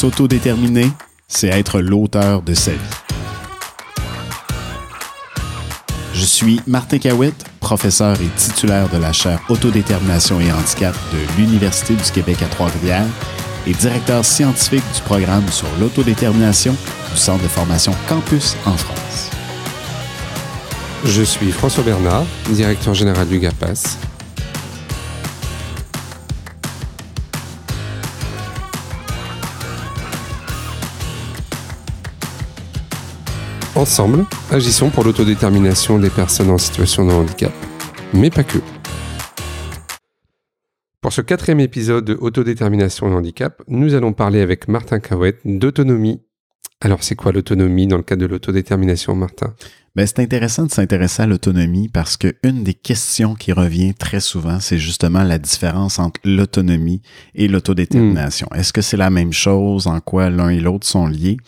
S'autodéterminer, c'est être l'auteur de sa vie. Je suis Martin Cawitt, professeur et titulaire de la chaire Autodétermination et handicap de l'Université du Québec à Trois-Rivières et directeur scientifique du programme sur l'autodétermination du Centre de formation Campus en France. Je suis François Bernard, directeur général du GAPAS. Ensemble, agissons pour l'autodétermination des personnes en situation de handicap, mais pas que. Pour ce quatrième épisode de Autodétermination et handicap, nous allons parler avec Martin Cahouette d'autonomie. Alors, c'est quoi l'autonomie dans le cadre de l'autodétermination, Martin? Ben, c'est intéressant de s'intéresser à l'autonomie parce que une des questions qui revient très souvent, c'est justement la différence entre l'autonomie et l'autodétermination. Hmm. Est-ce que c'est la même chose? En quoi l'un et l'autre sont liés?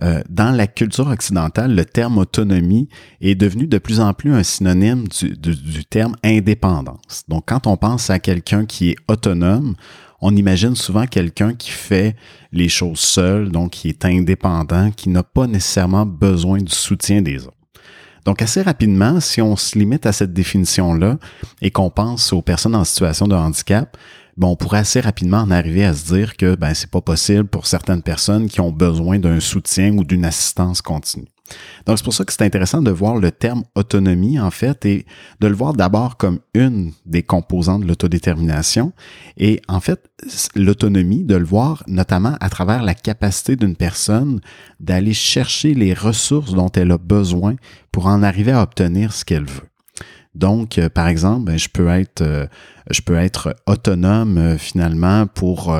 Euh, dans la culture occidentale, le terme autonomie est devenu de plus en plus un synonyme du, du terme indépendance. Donc, quand on pense à quelqu'un qui est autonome, on imagine souvent quelqu'un qui fait les choses seul, donc qui est indépendant, qui n'a pas nécessairement besoin du soutien des autres. Donc, assez rapidement, si on se limite à cette définition-là et qu'on pense aux personnes en situation de handicap, on pourrait assez rapidement en arriver à se dire que ben, c'est pas possible pour certaines personnes qui ont besoin d'un soutien ou d'une assistance continue. Donc, c'est pour ça que c'est intéressant de voir le terme autonomie, en fait, et de le voir d'abord comme une des composants de l'autodétermination. Et en fait, l'autonomie, de le voir notamment à travers la capacité d'une personne d'aller chercher les ressources dont elle a besoin pour en arriver à obtenir ce qu'elle veut. Donc, euh, par exemple, ben, je peux être, euh, je peux être autonome euh, finalement pour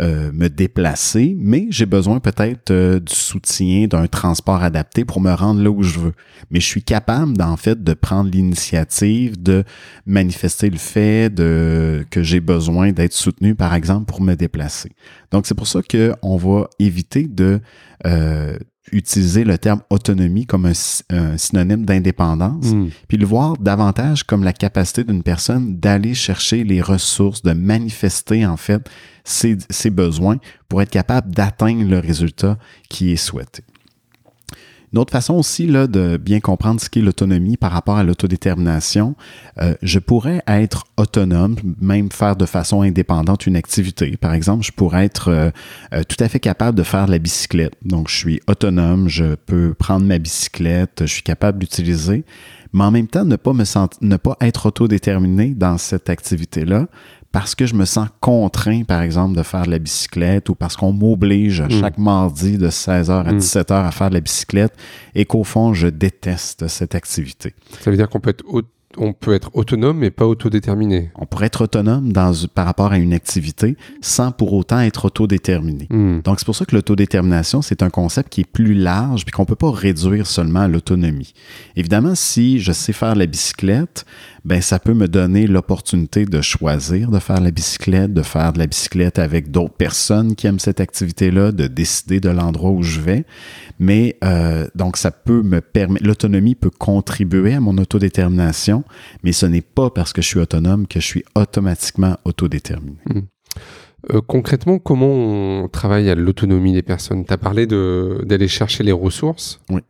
me déplacer, mais j'ai besoin peut-être du soutien d'un transport adapté pour me rendre là où je veux. Mais je suis capable, en fait, de prendre l'initiative de manifester le fait de que j'ai besoin d'être soutenu, par exemple, pour me déplacer. Donc, c'est pour ça qu'on va éviter de utiliser le terme autonomie comme un, synonyme d'indépendance, hmm. puis le voir davantage comme la capacité d'une personne d'aller chercher les ressources, de manifester en fait ses, ses besoins pour être capable d'atteindre le résultat qui est souhaité. Une autre façon aussi là, de bien comprendre ce qu'est l'autonomie par rapport à l'autodétermination, euh, je pourrais être autonome, même faire de façon indépendante une activité. Par exemple, je pourrais être euh, euh, tout à fait capable de faire de la bicyclette. Donc, je suis autonome, je peux prendre ma bicyclette, je suis capable d'utiliser, mais en même temps, ne pas me sentir, ne pas être autodéterminé dans cette activité-là parce que je me sens contraint, par exemple, de faire de la bicyclette ou parce qu'on m'oblige mm. chaque mardi de 16h à 17h mm. à faire de la bicyclette et qu'au fond, je déteste cette activité. Ça veut dire qu'on peut être on peut être autonome mais pas autodéterminé. On pourrait être autonome dans, par rapport à une activité sans pour autant être autodéterminé. Hmm. Donc c'est pour ça que l'autodétermination, c'est un concept qui est plus large puis qu'on peut pas réduire seulement à l'autonomie. Évidemment, si je sais faire la bicyclette, ben ça peut me donner l'opportunité de choisir de faire la bicyclette, de faire de la bicyclette avec d'autres personnes qui aiment cette activité-là, de décider de l'endroit où je vais. Mais euh, donc ça peut me permettre, l'autonomie peut contribuer à mon autodétermination, mais ce n'est pas parce que je suis autonome que je suis automatiquement autodéterminé. Hmm. Euh, concrètement, comment on travaille à l'autonomie des personnes? Tu as parlé d'aller chercher les ressources. Oui.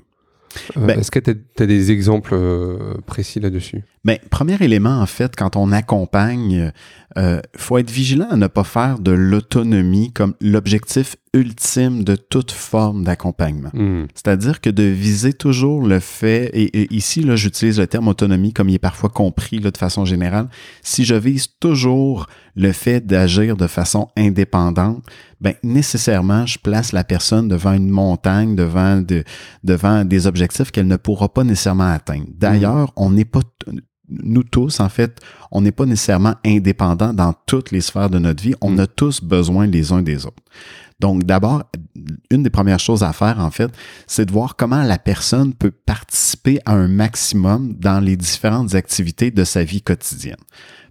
Euh, ben est-ce que tu as, des exemples euh, précis là-dessus? Ben, premier élément, en fait, quand on accompagne, il euh, faut être vigilant à ne pas faire de l'autonomie comme l'objectif ultime de toute forme d'accompagnement. Hmm. C'est-à-dire que de viser toujours le fait, et, ici, là, j'utilise le terme autonomie comme il est parfois compris là, de façon générale, si je vise toujours le fait d'agir de façon indépendante, ben, nécessairement, je place la personne devant une montagne, devant, de, devant des objectifs qu'elle ne pourra pas nécessairement atteindre. D'ailleurs, on n'est pas nous tous, en fait, on n'est pas nécessairement indépendants dans toutes les sphères de notre vie. On mm. a tous besoin les uns des autres. Donc, d'abord, une des premières choses à faire, en fait, c'est de voir comment la personne peut participer à un maximum dans les différentes activités de sa vie quotidienne.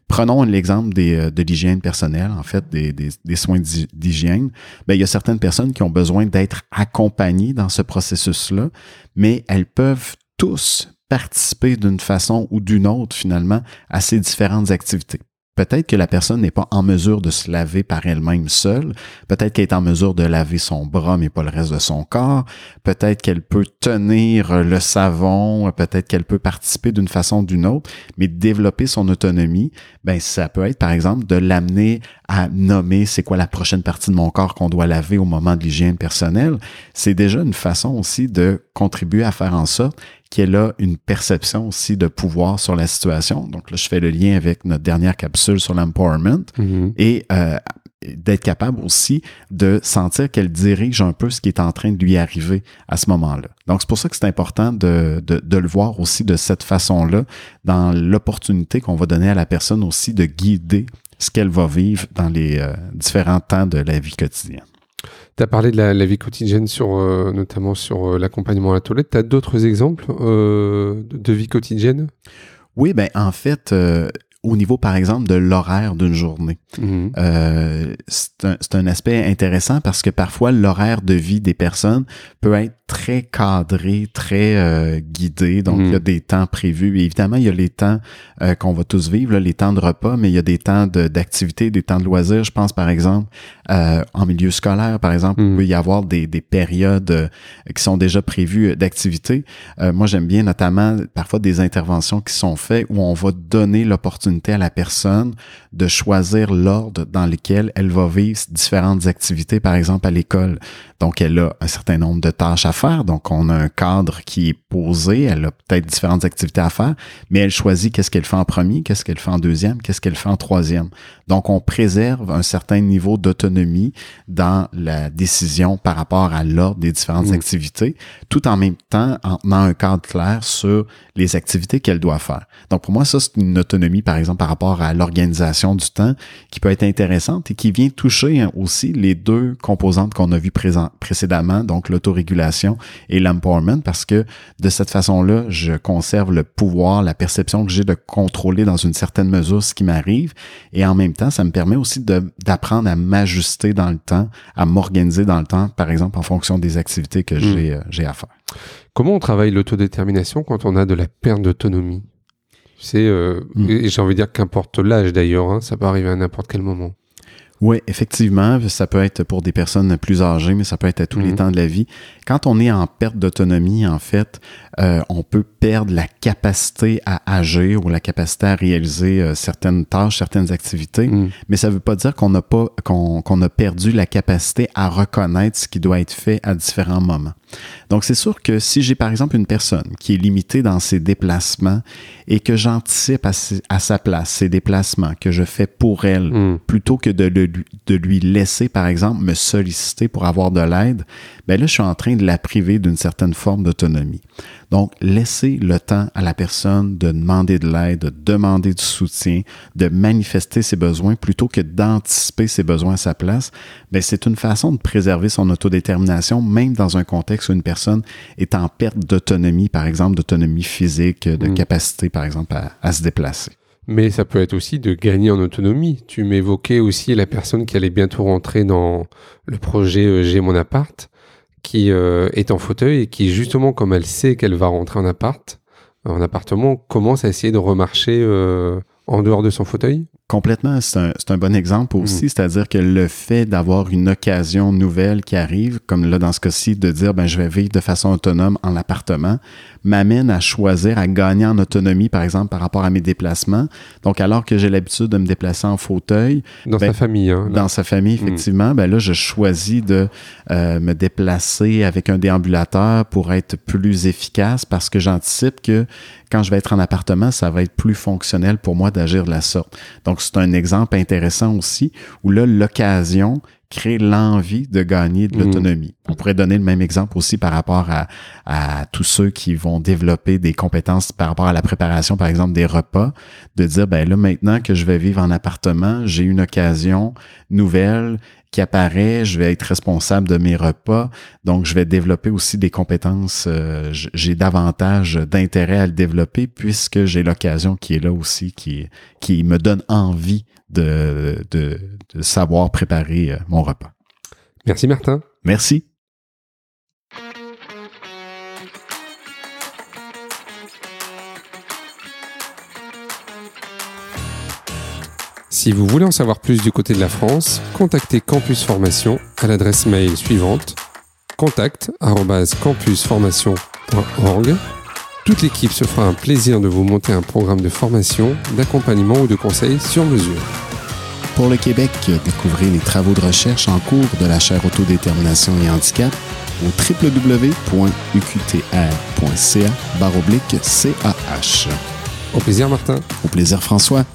Prenons l'exemple euh, de l'hygiène personnelle, en fait, des, des, soins d'hygiène. Ben, il y a certaines personnes qui ont besoin d'être accompagnées dans ce processus-là, mais elles peuvent tous participer d'une façon ou d'une autre finalement à ces différentes activités. Peut-être que la personne n'est pas en mesure de se laver par elle-même seule. Peut-être qu'elle est en mesure de laver son bras, mais pas le reste de son corps. Peut-être qu'elle peut tenir le savon. Peut-être qu'elle peut participer d'une façon ou d'une autre. Mais développer son autonomie, ben, ça peut être, par exemple, de l'amener à nommer c'est quoi la prochaine partie de mon corps qu'on doit laver au moment de l'hygiène personnelle. C'est déjà une façon aussi de contribuer à faire en sorte qu'elle a une perception aussi de pouvoir sur la situation. Donc là, je fais le lien avec notre dernière capsule sur l'empowerment Mhm. et euh, d'être capable aussi de sentir qu'elle dirige un peu ce qui est en train de lui arriver à ce moment-là. Donc, c'est pour ça que c'est important de, de, de le voir aussi de cette façon-là, dans l'opportunité qu'on va donner à la personne aussi de guider ce qu'elle va vivre dans les euh, différents temps de la vie quotidienne. Tu as parlé de la, vie quotidienne, sur, euh, notamment sur euh, l'accompagnement à la toilette. Tu as d'autres exemples euh, de, de vie quotidienne? Oui, ben en fait, au niveau, par exemple, de l'horaire d'une journée, Mhm. euh, c'est un, c'est un aspect intéressant parce que parfois, l'horaire de vie des personnes peut être très cadré, très euh, guidé. Donc, Mhm. il y a des temps prévus. Et évidemment, il y a les temps euh, qu'on va tous vivre, là, les temps de repas, mais il y a des temps de- d'activité, des temps de loisirs. Je pense, par exemple, en milieu scolaire, par exemple, Mhm. il peut y avoir des, des périodes qui sont déjà prévues d'activité. Moi, j'aime bien notamment parfois des interventions qui sont faites où on va donner l'opportunité à la personne de choisir l'ordre dans lequel elle va vivre différentes activités, par exemple à l'école. Donc, elle a un certain nombre de tâches à faire. Donc, on a un cadre qui est posé. Elle a peut-être différentes activités à faire, mais elle choisit qu'est-ce qu'elle fait en premier, qu'est-ce qu'elle fait en deuxième, qu'est-ce qu'elle fait en troisième. Donc, on préserve un certain niveau d'autonomie dans la décision par rapport à l'ordre des différentes Mm. activités, tout en même temps en tenant un cadre clair sur les activités qu'elle doit faire. Donc, pour moi, ça, c'est une autonomie, par exemple, par rapport à l'organisation du temps qui peut être intéressante et qui vient toucher aussi les deux composantes qu'on a vues précédemment, donc l'autorégulation et l'empowerment, parce que de cette façon-là, je conserve le pouvoir, la perception que j'ai de contrôler dans une certaine mesure ce qui m'arrive et en même temps, ça me permet aussi d'apprendre à m'ajuster dans le temps, à m'organiser dans le temps, par exemple, en fonction des activités que j'ai euh, j'ai à faire. Comment on travaille l'autodétermination quand on a de la perte d'autonomie? C'est, euh, Mm. et j'ai envie de dire qu'importe l'âge d'ailleurs, hein, ça peut arriver à n'importe quel moment. Oui, effectivement, ça peut être pour des personnes plus âgées, mais ça peut être à tous les Mhm. temps de la vie. Quand on est en perte d'autonomie, en fait, euh, on peut perdre la capacité à agir ou la capacité à réaliser euh, certaines tâches, certaines activités, Mm. mais ça ne veut pas dire qu'on n'a pas qu'on qu'on a perdu la capacité à reconnaître ce qui doit être fait à différents moments. Donc, c'est sûr que si j'ai par exemple une personne qui est limitée dans ses déplacements et que j'anticipe à, sa place ses déplacements que je fais pour elle, Mm. plutôt que de, le- de lui laisser, par exemple, me solliciter pour avoir de l'aide, ben là, je suis en train de la priver d'une certaine forme d'autonomie. Donc, laisser le temps à la personne de demander de l'aide, de demander du soutien, de manifester ses besoins plutôt que d'anticiper ses besoins à sa place, ben c'est une façon de préserver son autodétermination, même dans un contexte où une personne est en perte d'autonomie, par exemple, d'autonomie physique, de Mm. capacité, par exemple, à- à se déplacer. Mais ça peut être aussi de gagner en autonomie. Tu m'évoquais aussi la personne qui allait bientôt rentrer dans le projet euh, J'ai mon appart, qui euh, est en fauteuil et qui, justement, comme elle sait qu'elle va rentrer en appart, en appartement, commence à essayer de remarcher euh, en dehors de son fauteuil. Complètement, c'est un, c'est un bon exemple aussi, c'est-à-dire que le fait d'avoir une occasion nouvelle qui arrive, comme là dans ce cas-ci, de dire ben je vais vivre de façon autonome en appartement, m'amène à choisir, à gagner en autonomie, par exemple, par rapport à mes déplacements. Donc, alors que j'ai l'habitude de me déplacer en fauteuil, Dans Ben, sa famille. Hein, dans sa famille, effectivement, ben là, je choisis de euh, me déplacer avec un déambulateur pour être plus efficace parce que j'anticipe que quand je vais être en appartement, ça va être plus fonctionnel pour moi d'agir de la sorte. Donc, c'est un exemple intéressant aussi où là, l'occasion crée l'envie de gagner de Mhm. l'autonomie. On pourrait donner le même exemple aussi par rapport à, à tous ceux qui vont développer des compétences par rapport à la préparation, par exemple, des repas, de dire, ben là, maintenant que je vais vivre en appartement, j'ai une occasion nouvelle qui apparaît, je vais être responsable de mes repas, donc je vais développer aussi des compétences, euh, j'ai davantage d'intérêt à le développer puisque j'ai l'occasion qui est là aussi, qui, qui me donne envie de, de, de savoir préparer euh, mon repas. Merci Martin. Merci. Si vous voulez en savoir plus du côté de la France, contactez Campus Formation à l'adresse mail suivante contact@campusformation.org. Toute l'équipe se fera un plaisir de vous monter un programme de formation, d'accompagnement ou de conseil sur mesure. Pour le Québec, découvrez les travaux de recherche en cours de la chaire Autodétermination et Handicap au www.uqtr.ca CAH. Au plaisir Martin. Au plaisir François.